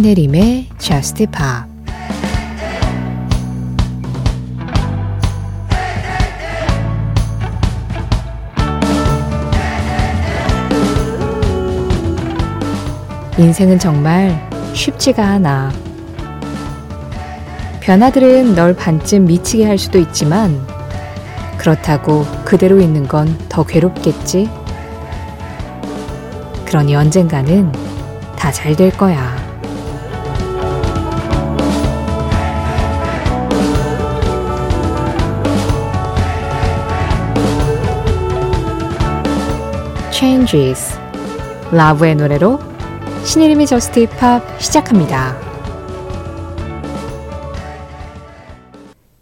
신혜림의 Just Pop 인생은 정말 쉽지가 않아. 변화들은 널 반쯤 미치게 할 수도 있지만 그렇다고 그대로 있는 건 더 괴롭겠지? 그러니 언젠가는 다 잘 될 거야. Changes. 라브의 노래로 신혜림의 Just Pop 시작합니다.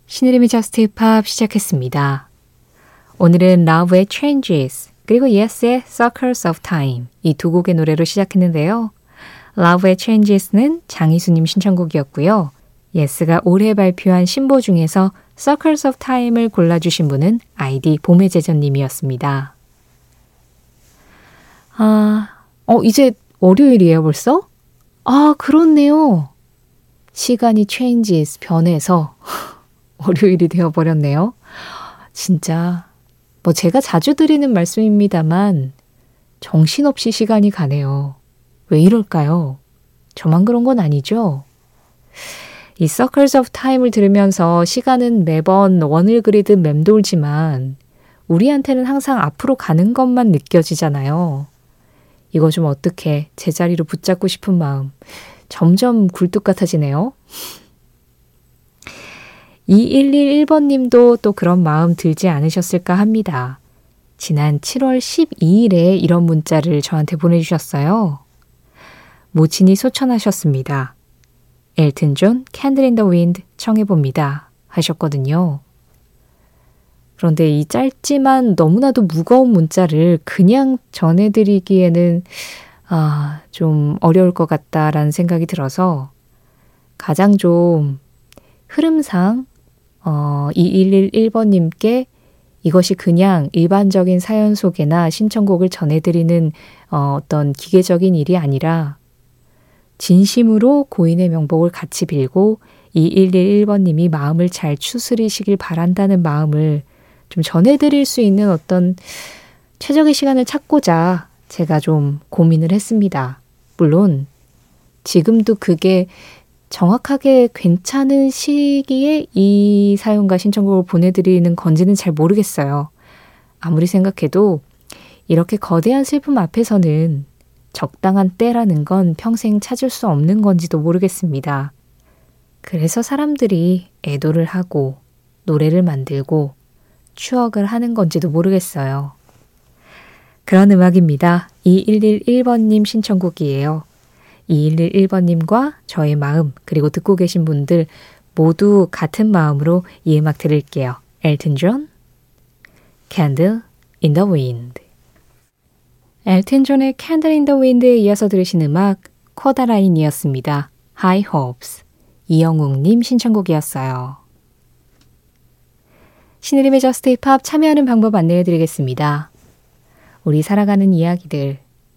신혜림의 Just Pop 시작했습니다. 오늘은 라브의 Changes 그리고 Yes의 Circles of Time 이 두 곡의 노래로 시작했는데요. 라브의 Changes는 장희수님 신청곡이었고요. 예스가 올해 발표한 신보 중에서 Circles of Time을 골라주신 분은 아이디 봄의 제전님이었습니다. 아, 어, 이제 월요일이에요, 벌써? 아, 그렇네요. 시간이 changes, 변해서 월요일이 되어버렸네요. 진짜, 뭐 제가 자주 드리는 말씀입니다만, 정신없이 시간이 가네요. 왜 이럴까요? 저만 그런 건 아니죠? 이 Circles of Time을 들으면서 시간은 매번 원을 그리듯 맴돌지만, 우리한테는 항상 앞으로 가는 것만 느껴지잖아요. 이거 좀 어떻게 제자리로 붙잡고 싶은 마음 점점 굴뚝 같아지네요. 2111번 님도 또 그런 마음 들지 않으셨을까 합니다. 지난 7월 12일에 이런 문자를 저한테 보내주셨어요. 모친이 소천하셨습니다. 엘튼 존 Candle in the Wind 청해봅니다. 하셨거든요. 그런데 이 짧지만 너무나도 무거운 문자를 그냥 전해드리기에는 아, 좀 어려울 것 같다라는 생각이 들어서 가장 좀 흐름상 어, 2111번님께 이것이 그냥 일반적인 사연 소개나 신청곡을 전해드리는 어, 어떤 기계적인 일이 아니라 진심으로 고인의 명복을 같이 빌고 2111번님이 마음을 잘 추스리시길 바란다는 마음을 좀 전해드릴 수 있는 어떤 최적의 시간을 찾고자 제가 좀 고민을 했습니다. 물론 지금도 그게 정확하게 괜찮은 시기에 이 사연과 신청곡을 보내드리는 건지는 잘 모르겠어요. 아무리 생각해도 이렇게 거대한 슬픔 앞에서는 적당한 때라는 건 평생 찾을 수 없는 건지도 모르겠습니다. 그래서 사람들이 애도를 하고 노래를 만들고 추억을 하는 건지도 모르겠어요. 그런 음악입니다. 2111번님 신청곡이에요. 2111번님과 저의 마음, 그리고 듣고 계신 분들 모두 같은 마음으로 이 음악 들을게요. 엘튼 존, Candle in the Wind. 엘튼 존의 Candle in the Wind에 이어서 들으신 음악 코다라인이었습니다. High Hopes. 이영웅님 신청곡이었어요. 신의림의 저스트 힙합 참여하는 방법 안내해 드리겠습니다. 우리 살아가는 이야기들,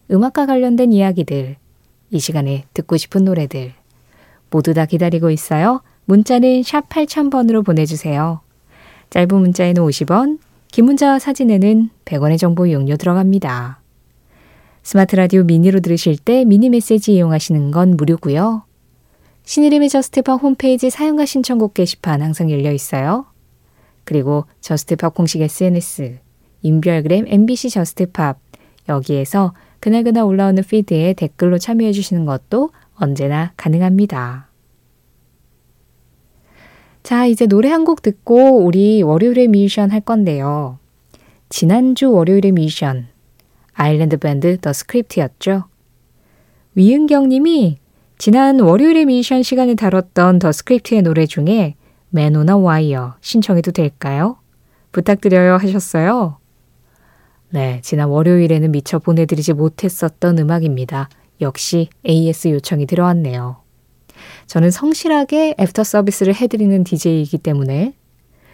음악과 관련된 이야기들, 이 시간에 듣고 싶은 노래들 모두 다 기다리고 있어요. 문자는 샵 8000번으로 보내주세요. 짧은 문자에는 50원, 긴 문자와 사진에는 100원의 정보 이용료 들어갑니다. 스마트 라디오 미니로 들으실 때 미니 메시지 이용하시는 건 무료고요. 신혜림의 Just Pop 홈페이지 사용과 신청곡 게시판 항상 열려 있어요. 그리고 Just Pop 공식 SNS, 인별그램 MBC Just Pop 여기에서 그날그날 올라오는 피드에 댓글로 참여해 주시는 것도 언제나 가능합니다. 자, 이제 노래 한 곡 듣고 우리 월요일의 뮤지션 할 건데요. 지난주 월요일의 뮤지션, 아일랜드 밴드 더 스크립트였죠. 위은경 님이 지난 월요일의 뮤지션 시간에 다뤘던 더 스크립트의 노래 중에 Man on a Wire 신청해도 될까요? 부탁드려요 하셨어요. 네, 지난 월요일에는 미처 보내드리지 못했었던 음악입니다. 역시 AS 요청이 들어왔네요. 저는 성실하게 애프터 서비스를 해드리는 DJ이기 때문에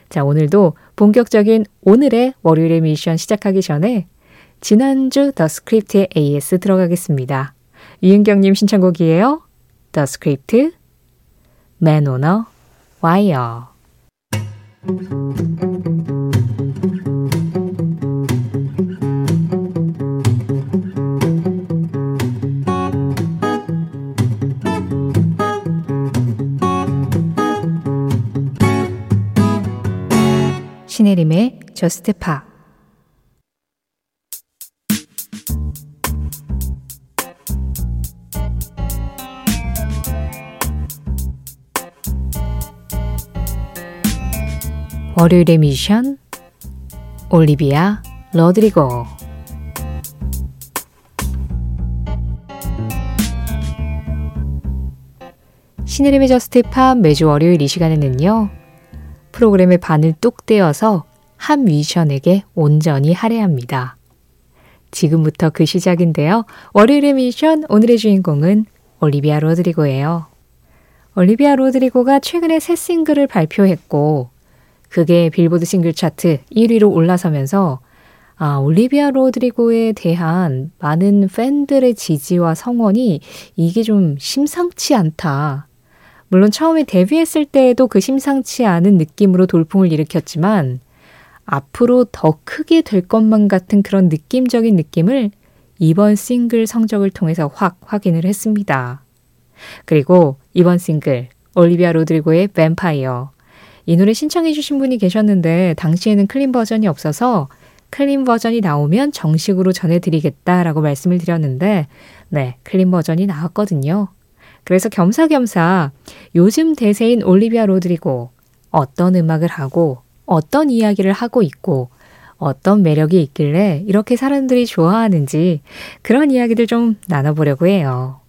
자, 오늘도 본격적인 오늘의 월요일의 미션 시작하기 전에 지난주 더 스크립트의 AS 들어가겠습니다. 이은경님 신청곡이에요. Script, Man on Wire. 신혜림의 Just Pop 월요일의 뮤지션 올리비아 로드리고 신혜림의 Just Pop 매주 월요일 이 시간에는요. 프로그램의 반을 뚝 떼어서 한 미션에게 온전히 할애합니다. 지금부터 그 시작인데요. 월요일의 미션 오늘의 주인공은 올리비아 로드리고예요. 올리비아 로드리고가 최근에 새 싱글을 발표했고 그게 빌보드 싱글 차트 1위로 올라서면서 아, 올리비아 로드리고에 대한 많은 팬들의 지지와 성원이 이게 좀 심상치 않다. 물론 처음에 데뷔했을 때에도 그 심상치 않은 느낌으로 돌풍을 일으켰지만 앞으로 더 크게 될 것만 같은 그런 느낌적인 느낌을 이번 싱글 성적을 통해서 확 확인을 했습니다. 그리고 이번 싱글 올리비아 로드리고의 뱀파이어 이 노래 신청해 주신 분이 계셨는데 당시에는 clean 버전이 없어서 clean 버전이 나오면 정식으로 전해드리겠다라고 말씀을 드렸는데 네 클린 버전이 나왔거든요. 그래서 겸사겸사 요즘 대세인 올리비아 로드리고 어떤 음악을 하고 어떤 이야기를 하고 있고 어떤 매력이 있길래 이렇게 사람들이 좋아하는지 그런 이야기들 좀 나눠보려고 해요.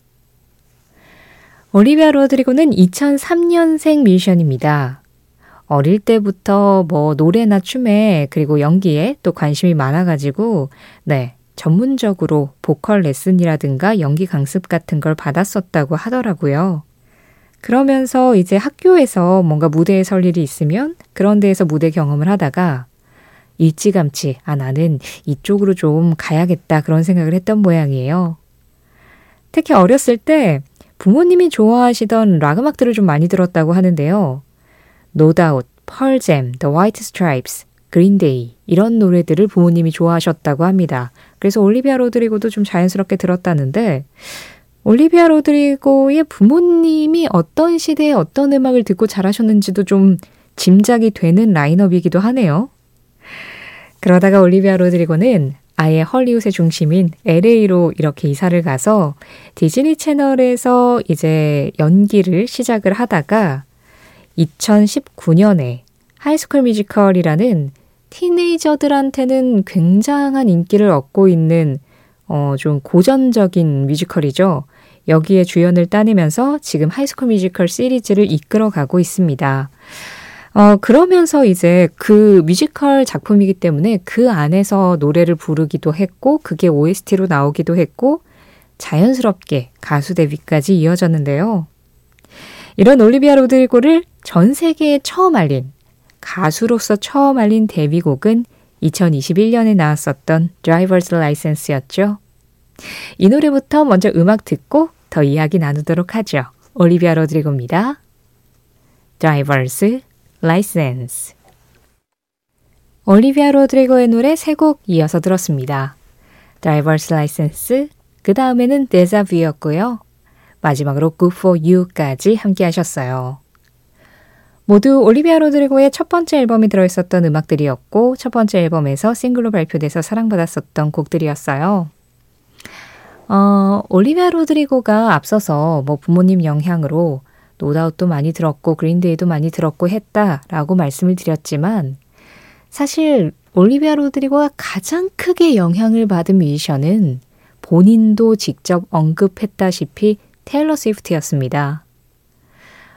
올리비아 로드리고는 2003년생 뮤지션입니다. 어릴 때부터 뭐 노래나 춤에 그리고 연기에 또 관심이 많아가지고 네 전문적으로 보컬 레슨이라든가 연기 강습 같은 걸 받았었다고 하더라고요. 그러면서 이제 학교에서 뭔가 무대에 설 일이 있으면 그런 데에서 무대 경험을 하다가 일찌감치 아 나는 이쪽으로 좀 가야겠다 그런 생각을 했던 모양이에요. 특히 어렸을 때 부모님이 좋아하시던 락 음악들을 좀 많이 들었다고 하는데요. No Doubt, Pearl Jam, The White Stripes, 그린데이 이런 노래들을 부모님이 좋아하셨다고 합니다. 그래서 올리비아 로드리고도 좀 자연스럽게 들었다는데 올리비아 로드리고의 부모님이 어떤 시대에 어떤 음악을 듣고 자라셨는지도 좀 짐작이 되는 라인업이기도 하네요. 그러다가 올리비아 로드리고는 아예 헐리우드의 중심인 LA로 이렇게 이사를 가서 디즈니 채널에서 이제 연기를 시작을 하다가 2019년에 High School Musical이라는 teenager들한테는 굉장한 인기를 얻고 있는 어, 좀 고전적인 뮤지컬이죠. 여기에 주연을 따내면서 지금 High School Musical 시리즈를 이끌어가고 있습니다. 어, 그러면서 이제 그 뮤지컬 작품이기 때문에 그 안에서 노래를 부르기도 했고, 그게 OST로 나오기도 했고, 자연스럽게 가수 데뷔까지 이어졌는데요. 이런 올리비아 로드리고를 전 세계에 처음 알린 가수로서 처음 알린 데뷔곡은 2021년에 나왔었던 Driver's License였죠. 이 노래부터 먼저 음악 듣고 더 이야기 나누도록 하죠. 올리비아 로드리고입니다. Driver's License 올리비아 로드리고의 노래 세 곡 이어서 들었습니다. Driver's License, 그 다음에는 데자뷰였고요. 마지막으로 Good For You까지 함께 하셨어요. 모두 올리비아 로드리고의 첫 번째 앨범이 들어있었던 음악들이었고 첫 번째 앨범에서 싱글로 발표돼서 사랑받았었던 곡들이었어요. 어, 올리비아 로드리고가 앞서서 뭐 부모님 영향으로 노다웃도 많이 들었고 그린데이도 많이 들었고 했다라고 말씀을 드렸지만 사실 올리비아 로드리고가 가장 크게 영향을 받은 뮤지션은 본인도 직접 언급했다시피 테일러 스위프트였습니다.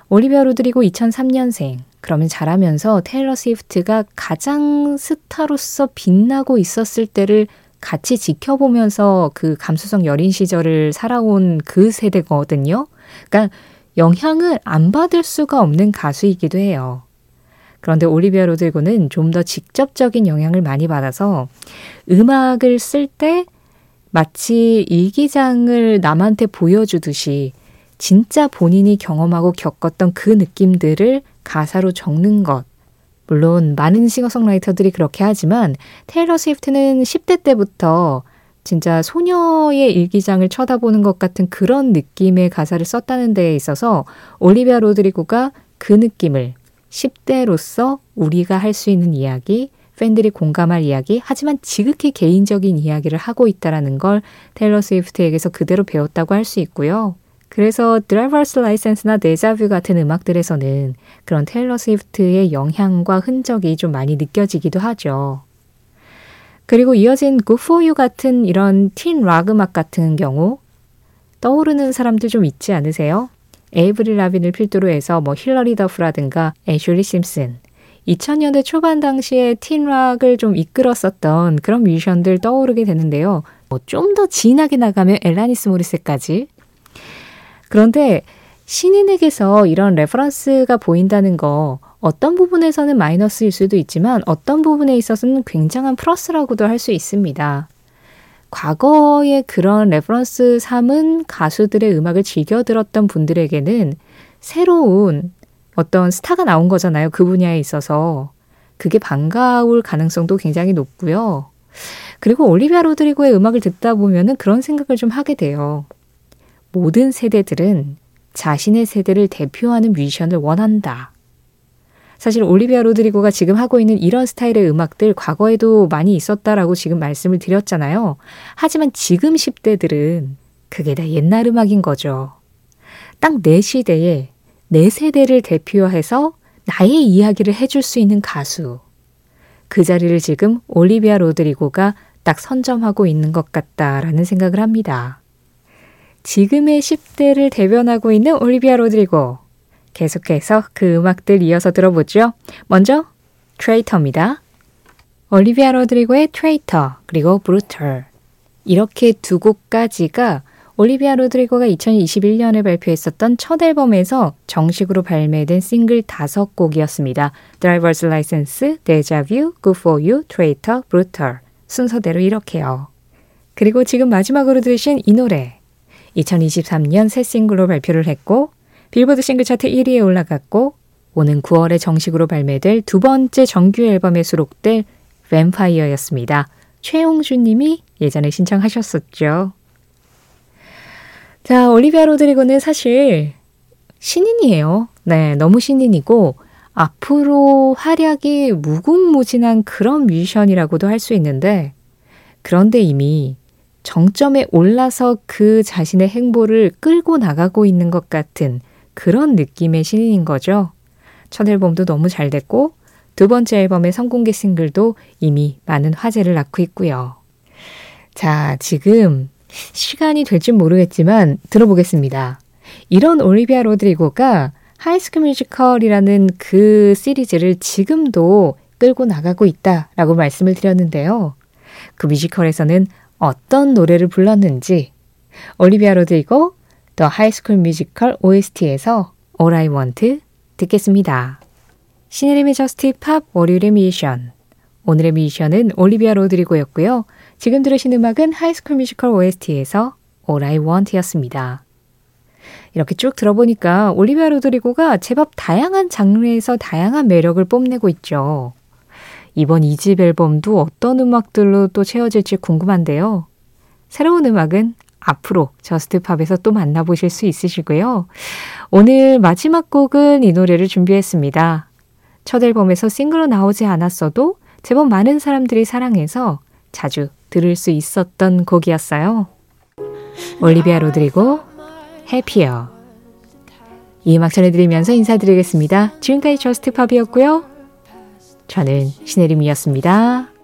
올리비아 로드리고 2003년생. 그러면 자라면서 테일러 스위프트가 가장 스타로서 빛나고 있었을 때를 같이 지켜보면서 그 감수성 여린 시절을 살아온 그 세대거든요. 그러니까 영향을 안 받을 수가 없는 가수이기도 해요. 그런데 올리비아 로드리고는 좀 더 직접적인 영향을 많이 받아서 음악을 쓸 때 마치 일기장을 남한테 보여주듯이 진짜 본인이 경험하고 겪었던 그 느낌들을 가사로 적는 것. 물론 많은 싱어송라이터들이 그렇게 하지만 테일러 스위프트는 10대 때부터 진짜 소녀의 일기장을 쳐다보는 것 같은 그런 느낌의 가사를 썼다는 데에 있어서 올리비아 로드리고가 그 느낌을 10대로서 우리가 할 수 있는 이야기, 팬들이 공감할 이야기, 하지만 지극히 개인적인 이야기를 하고 있다라는 걸 테일러 스위프트에게서 그대로 배웠다고 할 수 있고요. 그래서 Drivers License나 Deja Vu 같은 음악들에서는 그런 테일러 스위프트의 영향과 흔적이 좀 많이 느껴지기도 하죠. 그리고 이어진 Good For You 같은 이런 teen rock 음악 같은 경우 떠오르는 사람들 좀 있지 않으세요? 에이브리 라빈을 필두로 해서 뭐 힐러리 더프라든가 애슐리 심슨 2000년대 초반 당시에 teen rock을 좀 이끌었었던 그런 뮤지션들 떠오르게 되는데요. 뭐 좀 더 진하게 나가면 앨라니스 모리셋까지. 그런데 신인에게서 이런 레퍼런스가 보인다는 거 어떤 부분에서는 마이너스일 수도 있지만 어떤 부분에 있어서는 굉장한 플러스라고도 할 수 있습니다. 과거에 그런 레퍼런스 삼은 가수들의 음악을 즐겨 들었던 분들에게는 새로운 어떤 스타가 나온 거잖아요. 그 분야에 있어서. 그게 반가울 가능성도 굉장히 높고요. 그리고 올리비아 로드리고의 음악을 듣다 보면은 그런 생각을 좀 하게 돼요. 모든 세대들은 자신의 세대를 대표하는 뮤지션을 원한다. 사실 올리비아 로드리고가 지금 하고 있는 이런 스타일의 음악들 과거에도 많이 있었다라고 지금 말씀을 드렸잖아요. 하지만 지금 10대들은 그게 다 옛날 음악인 거죠. 딱 내 시대에 내 세대를 대표해서 나의 이야기를 해줄 수 있는 가수. 그 자리를 지금 올리비아 로드리고가 딱 선점하고 있는 것 같다라는 생각을 합니다. 지금의 10대를 대변하고 있는 올리비아 로드리고. 계속해서 그 음악들 이어서 들어보죠. 먼저 Traitor입니다. 올리비아 로드리고의 Traitor 그리고 Brutal 이렇게 두 곡까지가 올리비아 로드리고가 2021년에 발표했었던 첫 앨범에서 정식으로 발매된 싱글 다섯 곡이었습니다. Driver's License, Deja Vu, Good For You, Traitor, Brutal 순서대로 이렇게요. 그리고 지금 마지막으로 들으신 이 노래 2023년 새 싱글로 발표를 했고 빌보드 싱글 차트 1위에 올라갔고 오는 9월에 정식으로 발매될 두 번째 정규 앨범에 수록될 뱀파이어였습니다. 최홍준 님이 예전에 신청하셨었죠. 자, 올리비아 로드리고는 사실 신인이에요. 네, 너무 신인이고 앞으로 활약이 무궁무진한 그런 뮤지션이라고도 할 수 있는데 그런데 이미 정점에 올라서 그 자신의 행보를 끌고 나가고 있는 것 같은 그런 느낌의 신인인 거죠. 첫 앨범도 너무 잘 됐고 두 번째 앨범의 선공개 싱글도 이미 많은 화제를 낳고 있고요. 자, 지금 시간이 될지 모르겠지만 들어보겠습니다. 이런 올리비아 로드리고가 High School Musical이라는 그 시리즈를 지금도 끌고 나가고 있다라고 말씀을 드렸는데요. 그 뮤지컬에서는 어떤 노래를 불렀는지 올리비아 로드리고 The High School Musical OST에서 All I Want 듣겠습니다. 신혜림의 Just Pop 월요일의 뮤지션 오늘의 뮤지션은 올리비아 로드리고였고요. 지금 들으신 음악은 High School Musical OST에서 All I Want였습니다. 이렇게 쭉 들어보니까 올리비아 로드리고가 제법 다양한 장르에서 다양한 매력을 뽐내고 있죠. 이번 2집 앨범도 어떤 음악들로 또 채워질지 궁금한데요. 새로운 음악은 앞으로 Just Pop에서 또 만나보실 수 있으시고요. 오늘 마지막 곡은 이 노래를 준비했습니다. 첫 앨범에서 싱글로 나오지 않았어도 제법 많은 사람들이 사랑해서 자주 들을 수 있었던 곡이었어요. 올리비아 로드리고 Happier 이 음악 전해드리면서 인사드리겠습니다. 지금까지 Just Pop이었고요. 저는 신혜림이었습니다.